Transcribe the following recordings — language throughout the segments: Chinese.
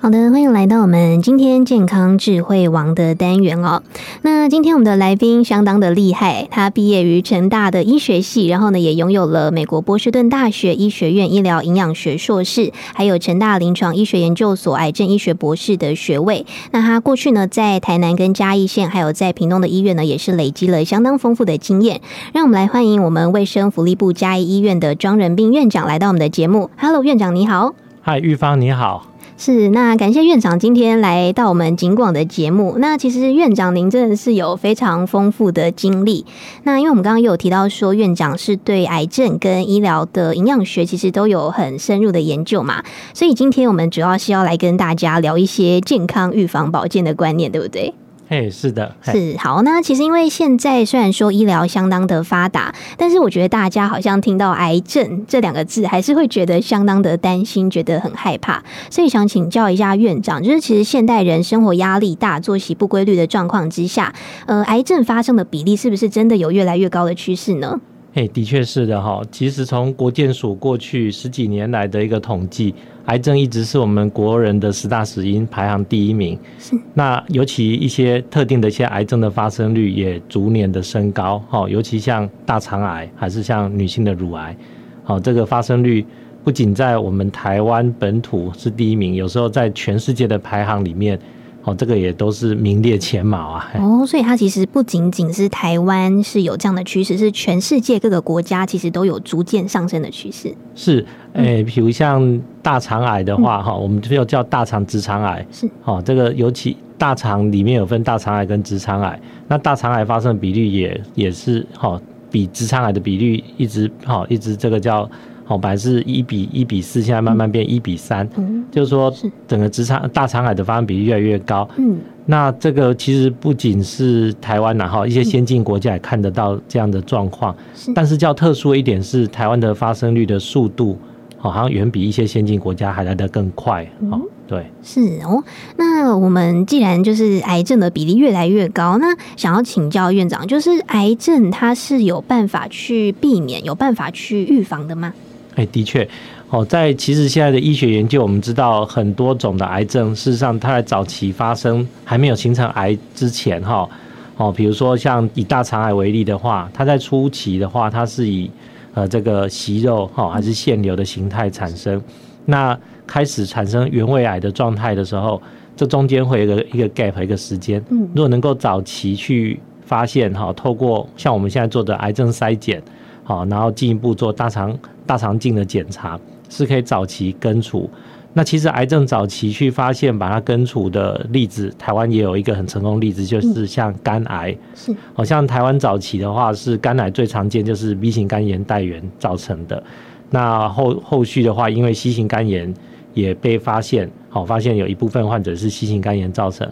好的，欢迎来到我们今天健康智慧王的单元哦。那今天我们的来宾相当的厉害，他毕业于成大的医学系，然后呢也拥有了美国波士顿大学医学院医疗营养学硕士，还有成大临床医学研究所癌症医学博士的学位。那他过去呢在台南跟嘉义县，还有在屏东的医院呢，也是累积了相当丰富的经验。让我们来欢迎我们卫生福利部嘉义医院的庄仁斌院长来到我们的节目。Hello，院长你好。嗨，玉芳你好。是，那感谢院长今天来到我们景广的节目。那其实院长您真的是有非常丰富的经历。那因为我们刚刚有提到说，院长是对癌症跟医疗的营养学其实都有很深入的研究嘛，所以今天我们主要是要来跟大家聊一些健康预防保健的观念，对不对？嘿，是的，是好。那其实因为现在虽然说医疗相当的发达，但是我觉得大家好像听到癌症这两个字，还是会觉得相当的担心，觉得很害怕。所以想请教一下院长，就是其实现代人生活压力大、作息不规律的状况之下，呃，癌症发生的比例是不是真的有越来越高的趋势呢？嘿，的确是的哈。其实从国健署过去十几年来的一个统计，癌症一直是我们国人的十大死因排行第一名。是。那尤其一些特定的一些癌症的发生率也逐年的升高。哈，尤其像大肠癌，还是像女性的乳癌，好，这个发生率不仅在我们台湾本土是第一名，有时候在全世界的排行里面。哦，这个也都是名列前茅啊！哦，所以它其实不仅仅是台湾是有这样的趋势，是全世界各个国家其实都有逐渐上升的趋势。是，诶、欸，比如像大肠癌的话，哈、嗯，我们就叫大肠直肠癌。是，哦，这个尤其大肠里面有分大肠癌跟直肠癌，那大肠癌发生的比率也也是哈，比直肠癌的比率一直哈，一直这个叫。哦，本来是一比一比四，现在慢慢变一比三，嗯，就是说整个直肠大肠癌的发生比例越来越高。嗯，那这个其实不仅是台湾呐，哈，一些先进国家也看得到这样的状况。是，但是较特殊一点是，台湾的发生率的速度，好像远比一些先进国家还来得更快。哦，对，是哦。那我们既然就是癌症的比例越来越高，那想要请教院长，就是癌症它是有办法去避免、有办法去预防的吗？哎，的确，哦，在其实现在的医学研究，我们知道很多种的癌症，事实上它在早期发生还没有形成癌之前，哈，哦，比如说像以大肠癌为例的话，它在初期的话，它是以呃这个息肉哈还是腺瘤的形态产生，那开始产生原位癌的状态的时候，这中间会有一个一个 gap 一个时间，嗯，如果能够早期去发现哈，透过像我们现在做的癌症筛检。好，然后进一步做大肠大肠镜的检查，是可以早期根除。那其实癌症早期去发现把它根除的例子，台湾也有一个很成功例子，就是像肝癌。是，好像台湾早期的话是肝癌最常见，就是 B 型肝炎带源造成的。那后后续的话，因为 C 型肝炎也被发现，好，发现有一部分患者是 C 型肝炎造成。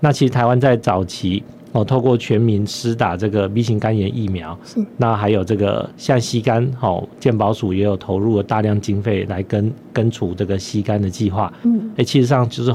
那其实台湾在早期。哦，透过全民施打这个 B 型肝炎疫苗，是。那还有这个像吸肝，哦，健保署也有投入了大量经费来根根除这个吸肝的计划，嗯，哎，其实上就是。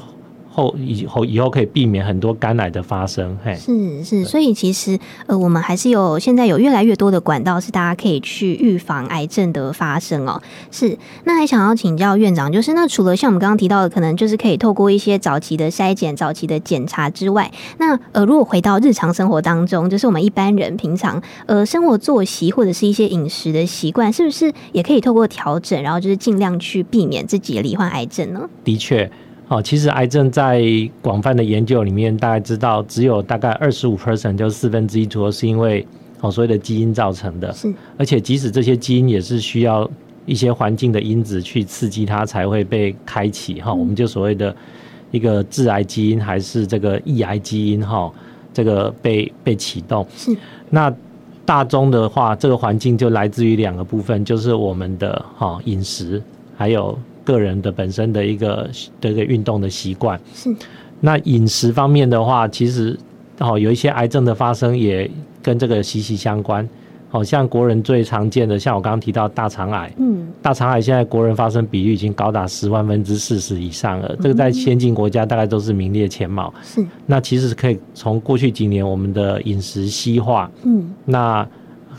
后以后以后可以避免很多肝癌的发生，嘿，是是，所以其实呃，我们还是有现在有越来越多的管道是大家可以去预防癌症的发生哦。是，那还想要请教院长，就是那除了像我们刚刚提到的，可能就是可以透过一些早期的筛检、早期的检查之外，那呃，如果回到日常生活当中，就是我们一般人平常呃生活作息或者是一些饮食的习惯，是不是也可以透过调整，然后就是尽量去避免自己罹患癌症呢？的确。哦，其实癌症在广泛的研究里面，大概知道只有大概二十五 percent，就四分之一，主要是因为哦所谓的基因造成的。是，而且即使这些基因也是需要一些环境的因子去刺激它才会被开启哈。我们就所谓的一个致癌基因还是这个抑癌基因哈，这个被被启动。是，那大宗的话，这个环境就来自于两个部分，就是我们的哈饮食还有。个人的本身的一个的一个运动的习惯。是，那饮食方面的话，其实哦有一些癌症的发生也跟这个息息相关。好像国人最常见的，像我刚刚提到大肠癌，嗯，大肠癌现在国人发生比率已经高达十万分之四十以上了，这个在先进国家大概都是名列前茅。是，那其实可以从过去几年我们的饮食西化，嗯，那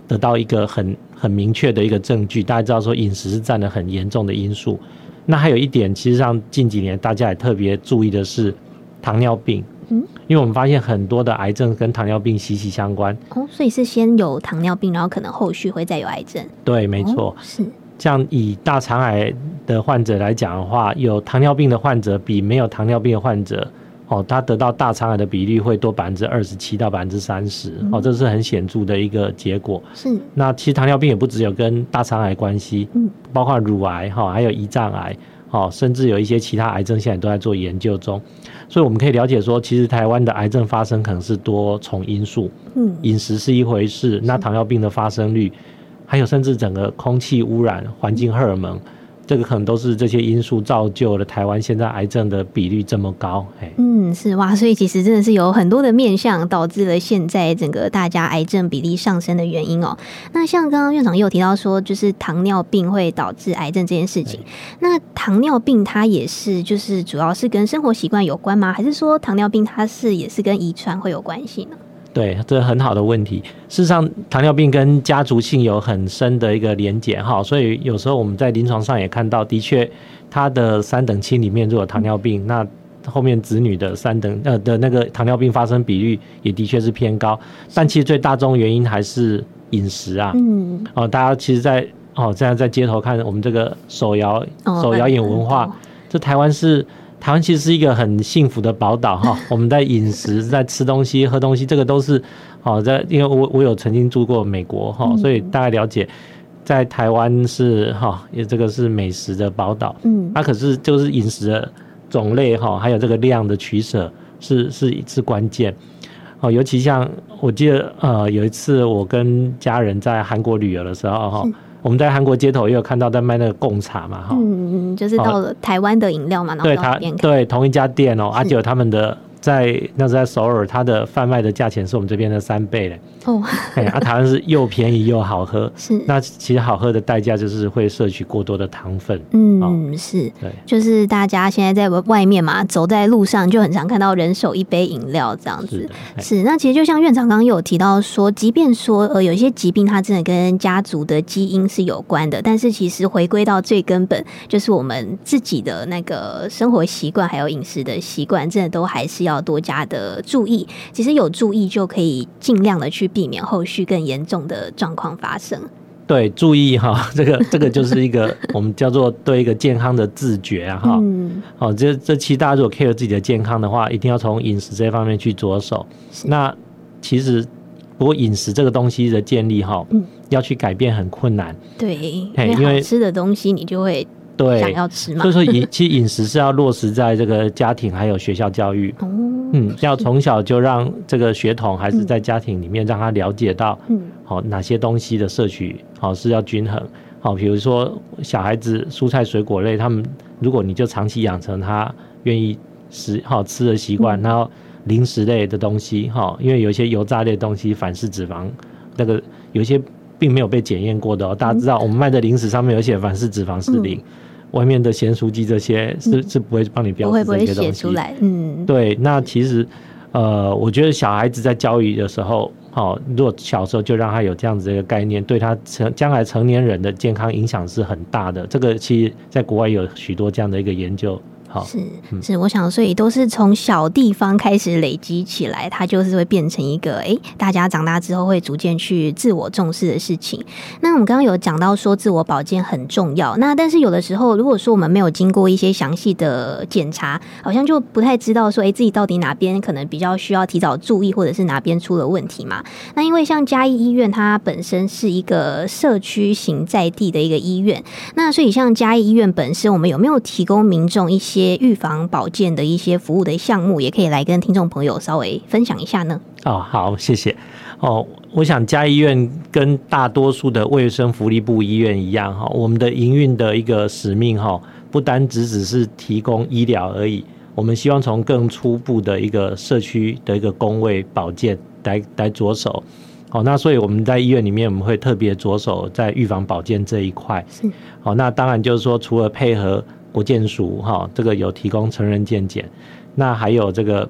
得到一个很很明确的一个证据，大家知道说饮食是占了很严重的因素。那还有一点，其实上近几年大家也特别注意的是糖尿病。嗯，因为我们发现很多的癌症跟糖尿病息息相关。哦，所以是先有糖尿病，然后可能后续会再有癌症。对，没错。哦，是。像以大肠癌的患者来讲的话，有糖尿病的患者比没有糖尿病的患者，哦，他得到大肠癌的比例会多百分之二十七到百分之三十。哦，这是很显著的一个结果。是。那其实糖尿病也不只有跟大肠癌关系，嗯，包括乳癌哈，还有胰脏癌，哦，甚至有一些其他癌症现在都在做研究中。所以我们可以了解说，其实台湾的癌症发生可能是多重因素。嗯，饮食是一回事，那糖尿病的发生率。还有，甚至整个空气污染、环境荷尔蒙，这个可能都是这些因素造就了台湾现在癌症的比率这么高。嗯，是哇，所以其实真的是有很多的面向导致了现在整个大家癌症比例上升的原因哦。那像刚刚院长也有提到说，就是糖尿病会导致癌症这件事情。那糖尿病它也是，就是主要是跟生活习惯有关吗？还是说糖尿病它是也是跟遗传会有关系呢？对，这很好的问题。事实上，糖尿病跟家族性有很深的一个连结哈，所以有时候我们在临床上也看到，的确，他的三等亲里面如果有糖尿病，嗯、那后面子女的三等呃的那个糖尿病发生比率也的确是偏高。但其实最大宗原因还是饮食啊。嗯。哦，大家其实在，在哦现在在街头看我们这个手摇、哦、手摇饮文化，这台湾是。台湾其实是一个很幸福的宝岛哈，我们在饮食、在吃东西、喝东西，这个都是好在，因为我我有曾经住过美国哈，所以大概了解，在台湾是哈，也这个是美食的宝岛，嗯，那可是就是饮食的种类哈，还有这个量的取舍是是是关键，哦，尤其像我记得呃有一次我跟家人在韩国旅游的时候哈。我们在韩国街头也有看到在卖那个贡茶嘛，哈，嗯嗯，就是到了台湾的饮料嘛，然后对，他对同一家店哦，而且有他们的。在那是在首尔，它的贩卖的价钱是我们这边的三倍嘞。哦，哎，啊，台湾是又便宜又好喝。是，那其实好喝的代价就是会摄取过多的糖分。嗯，哦、是，对，就是大家现在在外面嘛，走在路上就很常看到人手一杯饮料这样子。是，是，那其实就像院长刚刚有提到说，即便说呃有一些疾病它真的跟家族的基因是有关的，但是其实回归到最根本，就是我们自己的那个生活习惯还有饮食的习惯，真的都还是要。多加的注意，其实有注意就可以尽量的去避免后续更严重的状况发生。对，注意哈，这个这个就是一个我们叫做对一个健康的自觉啊哈。嗯。好，这这期大家如果 care 自己的健康的话，一定要从饮食这方面去着手。那其实不过饮食这个东西的建立哈，嗯，要去改变很困难。对，因为吃的东西你就会。对，想要吃嘛？所以说饮 其实饮食是要落实在这个家庭还有学校教育。哦，嗯，要从小就让这个学童还是在家庭里面让他了解到，嗯，好哪些东西的摄取好是要均衡。好，比如说小孩子蔬菜水果类，他们如果你就长期养成他愿意食好吃的习惯，然后零食类的东西哈，因为有一些油炸类的东西反式脂肪，那个有一些并没有被检验过的哦。大家知道我们卖的零食上面有写凡是脂肪是零。外面的咸酥鸡这些是是不会帮你标示这些东西，出来。嗯，对。那其实，呃，我觉得小孩子在教育的时候，好，如果小时候就让他有这样子的一个概念，对他成将来成年人的健康影响是很大的。这个其实在国外有许多这样的一个研究。是是，我想，所以都是从小地方开始累积起来，它就是会变成一个哎、欸，大家长大之后会逐渐去自我重视的事情。那我们刚刚有讲到说自我保健很重要，那但是有的时候，如果说我们没有经过一些详细的检查，好像就不太知道说，哎、欸，自己到底哪边可能比较需要提早注意，或者是哪边出了问题嘛？那因为像嘉义医院，它本身是一个社区型在地的一个医院，那所以像嘉义医院本身，我们有没有提供民众一些预防保健的一些服务的项目，也可以来跟听众朋友稍微分享一下呢。哦，好，谢谢。哦，我想嘉义医院跟大多数的卫生福利部医院一样，哈，我们的营运的一个使命，哈，不单只只是提供医疗而已，我们希望从更初步的一个社区的一个工位保健来来着手。好，那所以我们在医院里面，我们会特别着手在预防保健这一块。是。好，那当然就是说，除了配合。国健署哈，这个有提供成人健检，那还有这个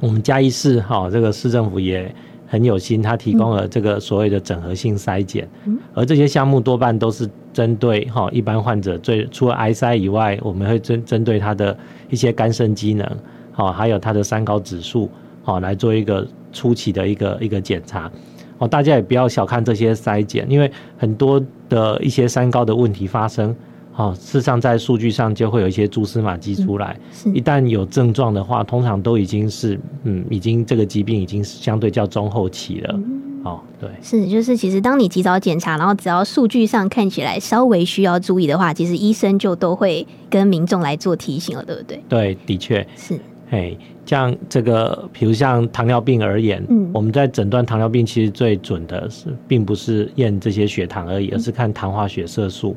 我们嘉义市哈，这个市政府也很有心，他提供了这个所谓的整合性筛检，而这些项目多半都是针对哈一般患者，最除了癌筛以外，我们会针针对他的一些肝肾机能，好，还有他的三高指数，好，来做一个初期的一个一个检查。哦，大家也不要小看这些筛检，因为很多的一些三高的问题发生。哦，事实上在数据上就会有一些蛛丝马迹出来。嗯、一旦有症状的话，通常都已经是嗯，已经这个疾病已经相对较中后期了。嗯、哦，对，是就是其实当你及早检查，然后只要数据上看起来稍微需要注意的话，其实医生就都会跟民众来做提醒了，对不对？对，的确是。哎，像这个，比如像糖尿病而言，嗯，我们在诊断糖尿病，其实最准的是，并不是验这些血糖而已，而是看糖化血色素。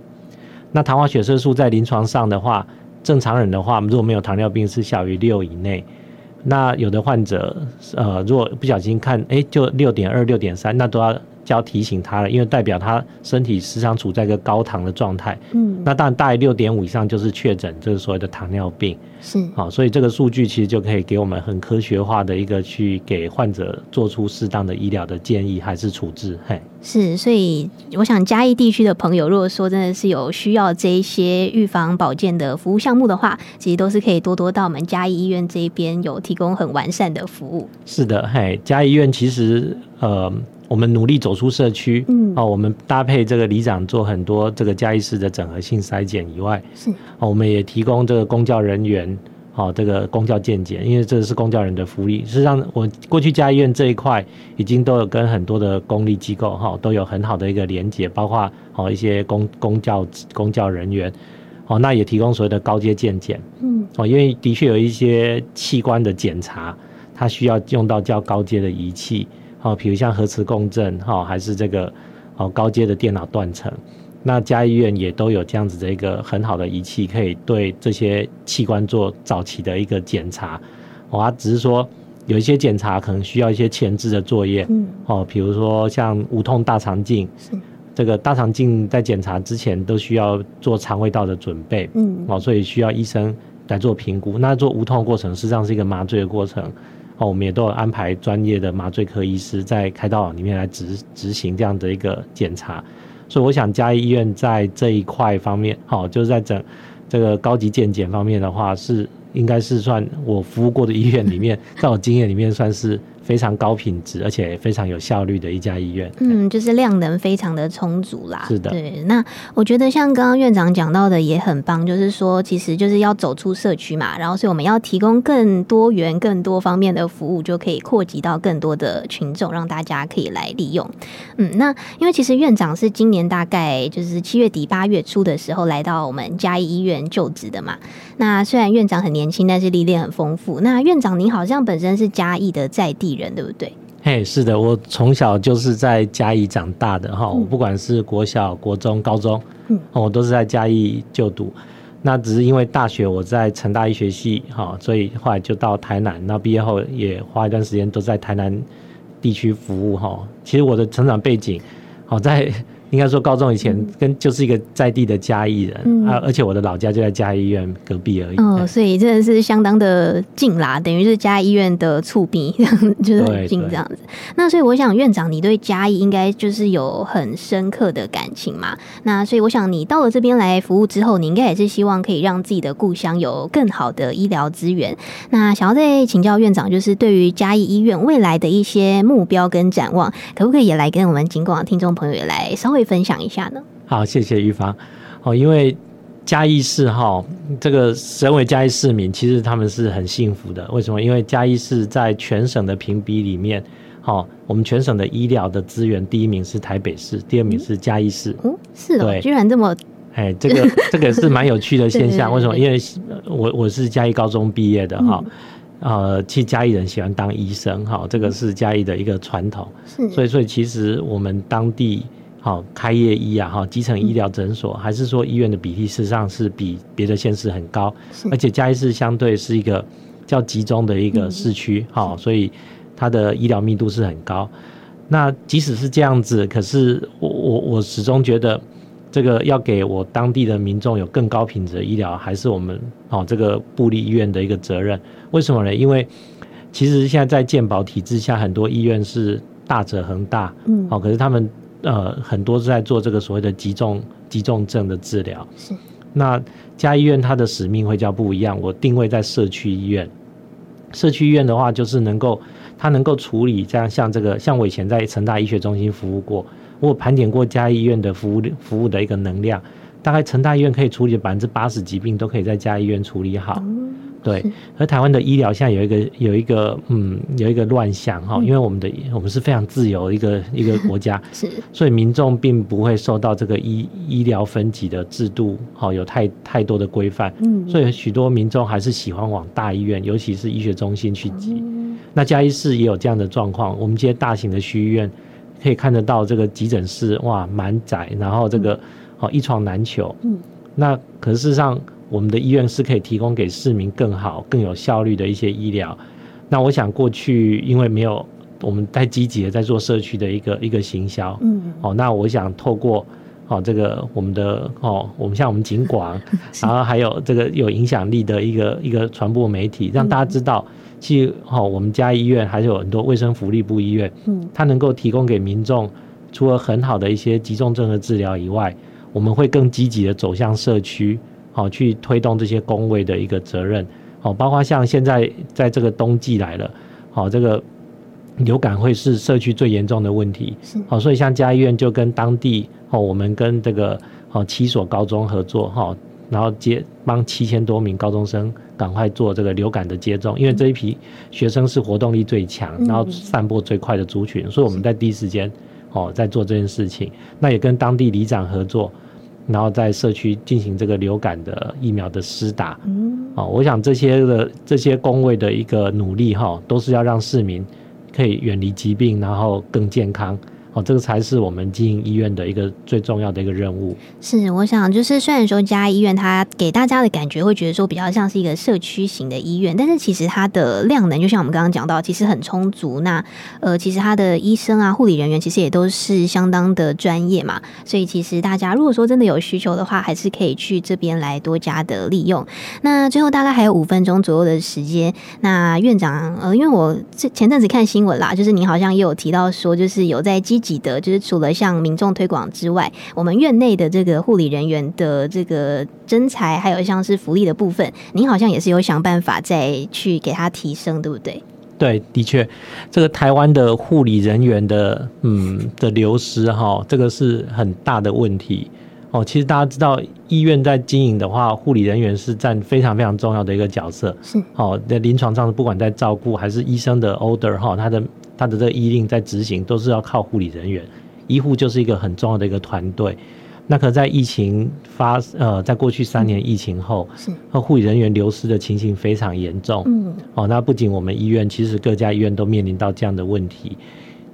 那糖化血色素在临床上的话，正常人的话，如果没有糖尿病是小于六以内。那有的患者，呃，如果不小心看，哎、就六点二、六点三，那都要就要提醒他了，因为代表他身体时常处在一个高糖的状态。嗯，那当然大于六点五以上就是确诊，就是所谓的糖尿病。是，好，所以这个数据其实就可以给我们很科学化的一个去给患者做出适当的医疗的建议还是处置。嘿。是，所以我想嘉义地区的朋友，如果说真的是有需要这一些预防保健的服务项目的话，其实都是可以多多到我们嘉义医院这边有提供很完善的服务。是的，嘿，嘉义医院其实呃，我们努力走出社区，嗯，哦，我们搭配这个里长做很多这个嘉义市的整合性筛检以外，是，哦，我们也提供这个公教人员。好，这个公教健检，因为这是公教人的福利。实际上，我过去嘉义医院这一块已经都有跟很多的公立机构哈都有很好的一个连结，包括哦一些公公教公教人员，哦那也提供所谓的高阶健检，嗯，哦因为的确有一些器官的检查，它需要用到较高阶的仪器，哦比如像核磁共振哈，还是这个哦高阶的电脑断层。那家医院也都有这样子的一个很好的仪器，可以对这些器官做早期的一个检查。哦，只是说有一些检查可能需要一些前置的作业。嗯。哦，比如说像无痛大肠镜，是这个大肠镜在检查之前都需要做肠胃道的准备。嗯。哦，所以需要医生来做评估。那做无痛过程实际上是一个麻醉的过程。哦，我们也都有安排专业的麻醉科医师在开刀里面来执执行这样的一个检查。所以我想嘉义医院在这一块方面，好，就是在整这个高级健检方面的话，是应该是算我服务过的医院里面，在我经验里面算是。非常高品质，而且非常有效率的一家医院。嗯，就是量能非常的充足啦。是的，对。那我觉得像刚刚院长讲到的也很棒，就是说其实就是要走出社区嘛，然后所以我们要提供更多元、更多方面的服务，就可以扩及到更多的群众，让大家可以来利用。嗯，那因为其实院长是今年大概就是七月底八月初的时候来到我们嘉义医院就职的嘛。那虽然院长很年轻，但是历练很丰富。那院长您好像本身是嘉义的在地人对不对？嘿，hey, 是的，我从小就是在嘉义长大的哈，嗯、我不管是国小、国中、高中，嗯，我都是在嘉义就读。那只是因为大学我在成大医学系哈，所以后来就到台南。那毕业后也花一段时间都在台南地区服务哈。其实我的成长背景好在。应该说，高中以前跟就是一个在地的嘉义人，嗯、啊，而且我的老家就在嘉义医院隔壁而已。哦，所以真的是相当的近啦，等于是嘉义医院的厝边，就是很近这样子。那所以我想，院长你对嘉义应该就是有很深刻的感情嘛？那所以我想，你到了这边来服务之后，你应该也是希望可以让自己的故乡有更好的医疗资源。那想要再请教院长，就是对于嘉义医院未来的一些目标跟展望，可不可以也来跟我们尽管的听众朋友也来稍微。分享一下呢？好，谢谢玉芳。哦，因为嘉义市哈，这个身为嘉义市民，其实他们是很幸福的。为什么？因为嘉义市在全省的评比里面，好，我们全省的医疗的资源，第一名是台北市，第二名是嘉义市。嗯，是哦，对，居然这么，哎，这个 这个是蛮有趣的现象。为什么？因为我我是嘉义高中毕业的哈，呃，其实嘉义人喜欢当医生哈，这个是嘉义的一个传统。是，所以所以其实我们当地。好，开业医啊，哈，基层医疗诊所，还是说医院的比例，事实上是比别的县市很高，是而且嘉义市相对是一个较集中的一个市区，好、嗯，所以它的医疗密度是很高。那即使是这样子，可是我我我始终觉得，这个要给我当地的民众有更高品质的医疗，还是我们哦这个布立医院的一个责任。为什么呢？因为其实现在在健保体制下，很多医院是大者恒大，嗯，哦，可是他们呃很多是在做这个所谓的急重急重症的治疗。是，那家医院它的使命会叫不一样，我定位在社区医院。社区医院的话，就是能够它能够处理这样像这个，像我以前在成大医学中心服务过，我盘点过家医院的服务服务的一个能量，大概成大医院可以处理的百分之八十疾病都可以在家医院处理好。嗯对，而台湾的医疗现在有一个有一个嗯有一个乱象哈，因为我们的我们是非常自由的一个 一个国家，是，所以民众并不会受到这个医医疗分级的制度哈有太太多的规范，嗯，所以许多民众还是喜欢往大医院，尤其是医学中心去挤。那嘉义市也有这样的状况，我们这些大型的区医院可以看得到这个急诊室哇满载，然后这个哦一床难求，嗯，那可是事实上。我们的医院是可以提供给市民更好、更有效率的一些医疗。那我想过去因为没有我们太积极的在做社区的一个一个行销，嗯，哦，那我想透过哦这个我们的哦，我们像我们警广，然后还有这个有影响力的一个一个传播媒体，让大家知道，其实哦我们嘉义医院还是有很多卫生福利部医院，嗯，它能够提供给民众除了很好的一些急重症的治疗以外，我们会更积极的走向社区。好，去推动这些工位的一个责任，好，包括像现在在这个冬季来了，好，这个流感会是社区最严重的问题，好，所以像嘉义医院就跟当地，哦，我们跟这个哦七所高中合作，哈，然后接帮七千多名高中生赶快做这个流感的接种，因为这一批学生是活动力最强，然后散播最快的族群，所以我们在第一时间，哦，在做这件事情，那也跟当地里长合作。然后在社区进行这个流感的疫苗的施打，嗯，哦，我想这些的这些工位的一个努力哈，都是要让市民可以远离疾病，然后更健康。哦，这个才是我们经营医院的一个最重要的一个任务。是，我想就是虽然说家医院它给大家的感觉会觉得说比较像是一个社区型的医院，但是其实它的量能就像我们刚刚讲到，其实很充足。那呃，其实它的医生啊、护理人员其实也都是相当的专业嘛，所以其实大家如果说真的有需求的话，还是可以去这边来多加的利用。那最后大概还有五分钟左右的时间，那院长呃，因为我这前阵子看新闻啦，就是你好像也有提到说，就是有在积记得就是除了向民众推广之外，我们院内的这个护理人员的这个征才，还有像是福利的部分，您好像也是有想办法再去给他提升，对不对？对，的确，这个台湾的护理人员的嗯的流失哈，这个是很大的问题哦。其实大家知道，医院在经营的话，护理人员是占非常非常重要的一个角色，是哦，在临床上不管在照顾还是医生的 order 哈，他的。他的这个医令在执行，都是要靠护理人员。医护就是一个很重要的一个团队。那可在疫情发呃，在过去三年疫情后，是和护理人员流失的情形非常严重。嗯，哦，那不仅我们医院，其实各家医院都面临到这样的问题。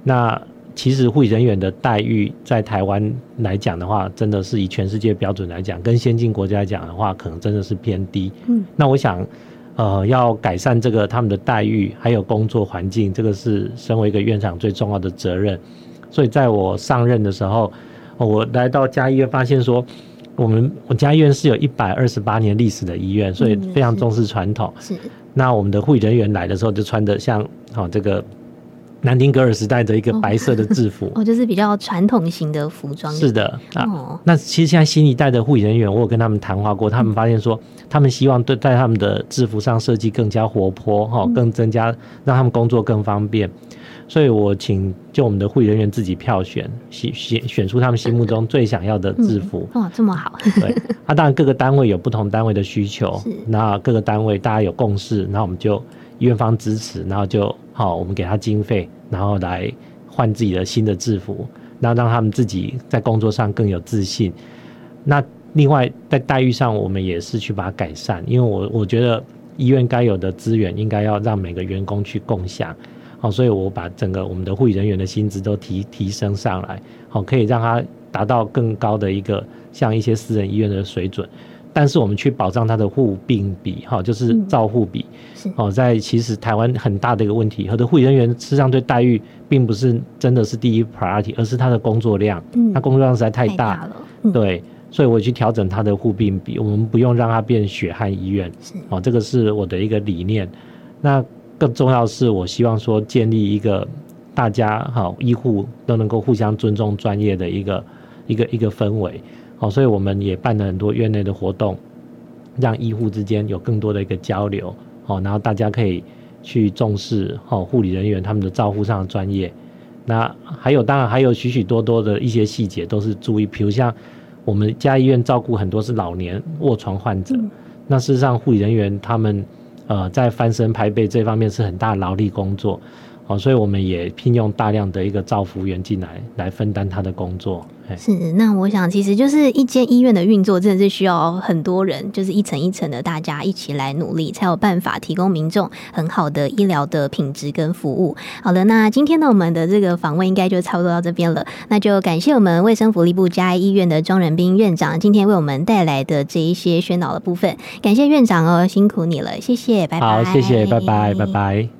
那其实护理人员的待遇，在台湾来讲的话，真的是以全世界标准来讲，跟先进国家来讲的话，可能真的是偏低。嗯，那我想。呃，要改善这个他们的待遇，还有工作环境，这个是身为一个院长最重要的责任。所以在我上任的时候，我来到嘉义医院，发现说，我们我嘉义医院是有一百二十八年历史的医院，所以非常重视传统。是。那我们的护理人员来的时候，就穿的像好这个。南丁格尔时代的一个白色的制服，哦，就是比较传统型的服装。是的啊，哦、那其实现在新一代的护理人员，我有跟他们谈话过，他们发现说，他们希望对在他们的制服上设计更加活泼，哈，更增加让他们工作更方便。所以我请就我们的护理人员自己票选，选选选出他们心目中最想要的制服。哇、这么好！对，那、啊、当然各个单位有不同单位的需求，那各个单位大家有共识，那我们就。院方支持，然后就好，我们给他经费，然后来换自己的新的制服，那让他们自己在工作上更有自信。那另外在待遇上，我们也是去把它改善，因为我我觉得医院该有的资源应该要让每个员工去共享，好，所以我把整个我们的护理人员的薪资都提提升上来，好，可以让他达到更高的一个像一些私人医院的水准。但是我们去保障它的护病比，哈，就是照护比，哦，在其实台湾很大的一个问题，很多护理人员事实上对待遇并不是真的是第一 priority，而是他的工作量，嗯，他工作量实在太大，太大了，嗯、对，所以我去调整他的护病比，我们不用让他变血汗医院，是，哦，这个是我的一个理念。那更重要的是，我希望说建立一个。大家好医护都能够互相尊重专业的一个一个一个氛围。好，所以我们也办了很多院内的活动，让医护之间有更多的一个交流。哦，然后大家可以去重视哦护理人员他们的照护上的专业。那还有，当然还有许许多多的一些细节都是注意，比如像我们家医院照顾很多是老年卧床患者，嗯、那事实上护理人员他们呃在翻身拍背这方面是很大的劳力工作。哦，所以我们也聘用大量的一个照服员进来，来分担他的工作。是，那我想其实就是一间医院的运作，真的是需要很多人，就是一层一层的大家一起来努力，才有办法提供民众很好的医疗的品质跟服务。好了，那今天呢，我们的这个访问应该就差不多到这边了。那就感谢我们卫生福利部嘉义医院的庄仁斌院长今天为我们带来的这一些宣导的部分。感谢院长哦，辛苦你了，谢谢，拜拜。好，谢谢，拜拜，拜拜。